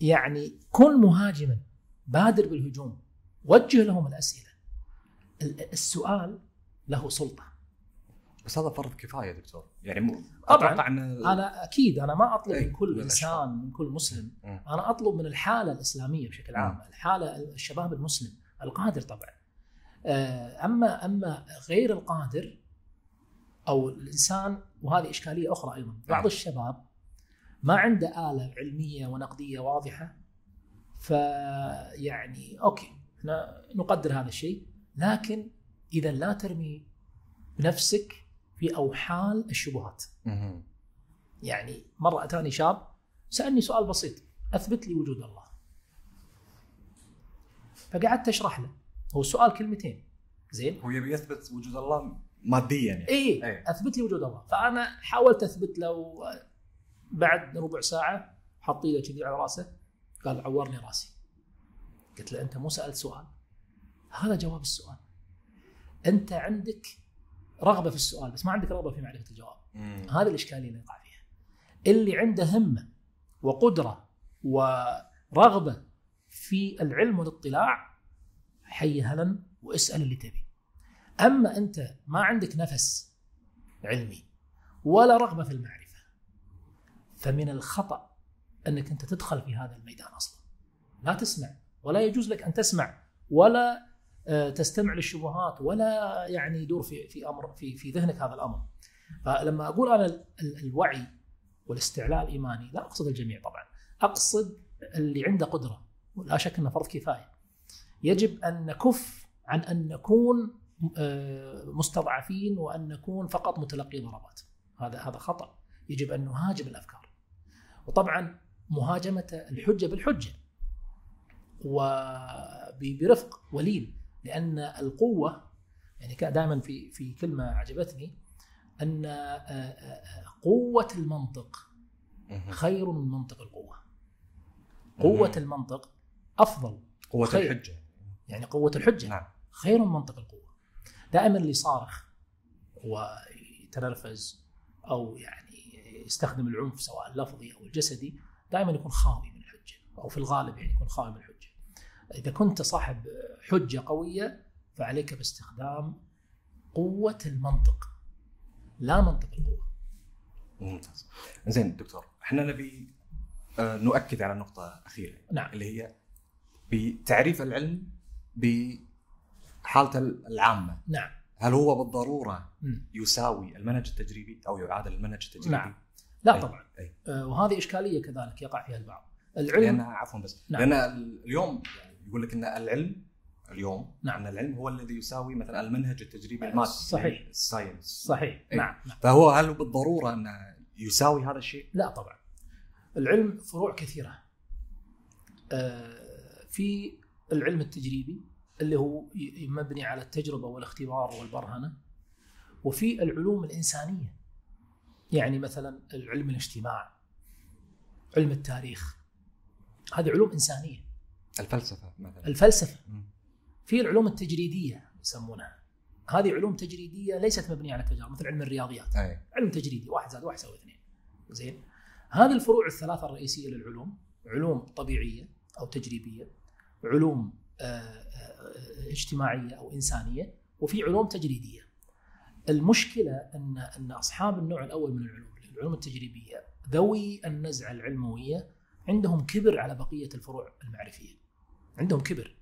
يعني كن مهاجما بادر بالهجوم وجه لهم الأسئلة. ال- السؤال له سلطة.
بس هذا فرض كفاية دكتور يعني مو
طبعاً.
أتوقع ان
أنا أكيد أنا ما أطلب
إيه،
من كل
من
إنسان من كل مسلم
مم.
أنا أطلب من الحالة الإسلامية بشكل عام
مم.
الحالة الشباب المسلم القادر طبعا آه، أما أما غير القادر أو الإنسان وهذه إشكالية أخرى أيضا بعض
نعم.
الشباب ما عنده آلة علمية ونقدية واضحة فيعني أوكي إحنا نقدر هذا الشيء لكن إذا لا ترمي بنفسك في أوحال الشبهات. يعني مرة أتاني شاب سألني سؤال بسيط أثبت لي وجود الله. فقعدت أشرح له هو السؤال كلمتين. زين؟
هو يبي يثبت وجود الله ماديا يعني.
اي
إيه.
أثبت لي وجود الله. فأنا حاولت أثبت له بعد ربع ساعة حط إيده كذي على رأسه قال عورني رأسي. قلت له أنت مو سألت سؤال. هذا جواب السؤال. أنت عندك رغبة في السؤال بس ما عندك رغبة في معرفة الجواب. هذه الإشكالية اللي يقع فيها. اللي عنده همة وقدرة ورغبة في العلم والاطلاع حي هلا واسأل اللي تبي. أما أنت ما عندك نفس علمي ولا رغبة في المعرفة فمن الخطأ أنك أنت تدخل في هذا الميدان أصلا. لا تسمع ولا يجوز لك أن تسمع ولا تستمع للشبهات ولا يعني يدور في في أمر في في ذهنك هذا الأمر. فلما أقول أنا ال- ال- الوعي والاستعلاء الإيماني لا أقصد الجميع طبعا أقصد اللي عنده قدرة ولا شك إنه فرض كفاية. يجب أن نكف عن أن نكون آه، مستضعفين وأن نكون فقط متلقي ضربات. هذا هذا خطأ. يجب أن نهاجم الأفكار. وطبعا مهاجمة الحجة بالحجة. وبرفق ولين. لأن القوة يعني دائما في في كلمة عجبتني أن آه، آه، قوة المنطق. خير من منطق القوة.
قوة.
المنطق أفضل.
قوة
خير.
الحجة.
يعني قوة الحجة.
نعم.
خير من منطق القوة. دائما اللي صارخ ويتنرفز أو يعني يستخدم العنف سواء اللفظي أو الجسدي دائما يكون خاوي من الحجة أو في الغالب يعني يكون خاوي من الحجة. إذا كنت صاحب حجة قوية فعليك باستخدام قوة المنطق لا منطق القوة
ممتاز زين دكتور إحنا نبي آه، نؤكد على نقطة أخيرة
نعم
اللي هي بتعريف العلم بحالته العامة
نعم
هل هو بالضرورة
مم.
يساوي المنهج التجريبي أو يعادل المنهج التجريبي؟
نعم. لا
أي.
طبعا
أي.
آه، وهذه إشكالية كذلك يقع فيها البعض العلم
لأن عفوا بس
نعم.
لأن اليوم يعني يقول لك إن العلم اليوم
نعم.
أن العلم هو الذي يساوي مثلا المنهج التجريبي المادي
صحيح.
الساينس
صحيح
إيه.
نعم
فهو هل بالضرورة انه يساوي هذا الشيء؟
لا طبعا العلم فروع كثيرة آه، في العلم التجريبي اللي هو مبني على التجربة والاختبار والبرهنة وفي العلوم الإنسانية يعني مثلا العلم الاجتماع علم التاريخ هذه علوم إنسانية
الفلسفة مثلا. الفلسفة.
في العلوم التجريدية يسمونها. هذه علوم تجريدية ليست مبنية على التجارب مثل علم الرياضيات.
أي.
علم تجريدي واحد زائد واحد يساوي اثنين. زين؟ هذه الفروع الثلاثة الرئيسية للعلوم. علوم طبيعية أو تجريبية علوم آه، آه، اجتماعية أو إنسانية وفي علوم تجريدية. المشكلة أن أن أصحاب النوع الأول من العلوم العلوم التجريبية ذوي النزعة العلموية عندهم كبر على بقية الفروع المعرفية. عندهم كبر.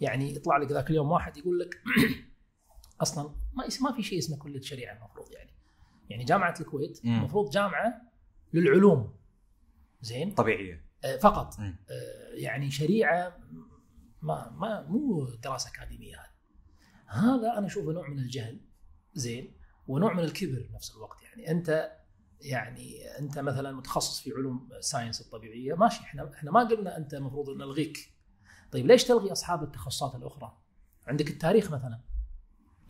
يعني يطلع لك ذاك اليوم واحد يقول لك أصلا ما ما في شيء اسمه كلية شريعة المفروض يعني. يعني جامعة الكويت. المفروض جامعة للعلوم. زين؟
طبيعية.
آه، فقط. آه، يعني شريعة ما ما مو دراسة أكاديمية هذه. هذا أنا أشوفه نوع من الجهل. زين؟ ونوع من الكبر بنفس الوقت يعني. أنت يعني أنت مثلا متخصص في علوم الساينس الطبيعية ماشي. إحنا إحنا ما قلنا أنت المفروض نلغيك. طيب ليش تلغي أصحاب التخصصات الأخرى؟ عندك التاريخ مثلا.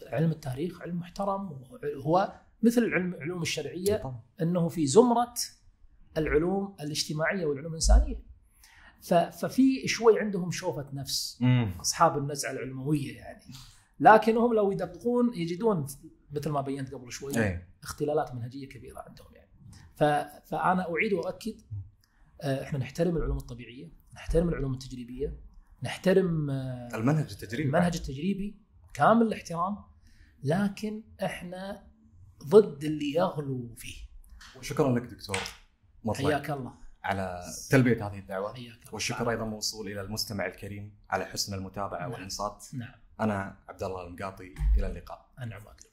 علم التاريخ علم محترم هو مثل علم العلوم الشرعية
طبعا.
أنه في زمرة العلوم الاجتماعية والعلوم الإنسانية. ففي شوي عندهم شوفة نفس
مم.
أصحاب النزعة العلموية يعني. لكنهم لو يدققون يجدون مثل ما بينت قبل شوي
أي.
اختلالات منهجية كبيرة عندهم يعني. فأنا أعيد وأؤكد آه، إحنا نحترم العلوم الطبيعية نحترم العلوم التجريبية نحترم آه،
المنهج التجريبي
المنهج التجريبي كامل الاحترام لكن إحنا ضد اللي يغلو فيه.
وشكرا لك دكتور مطلق.
حياك الله.
على تلبية هذه
الدعوة.
والشكر أيضا موصول إلى المستمع الكريم على حسن المتابعة
نعم.
والإنصات.
نعم.
أنا عبد الله المقاطي إلى اللقاء.
انعم واكرم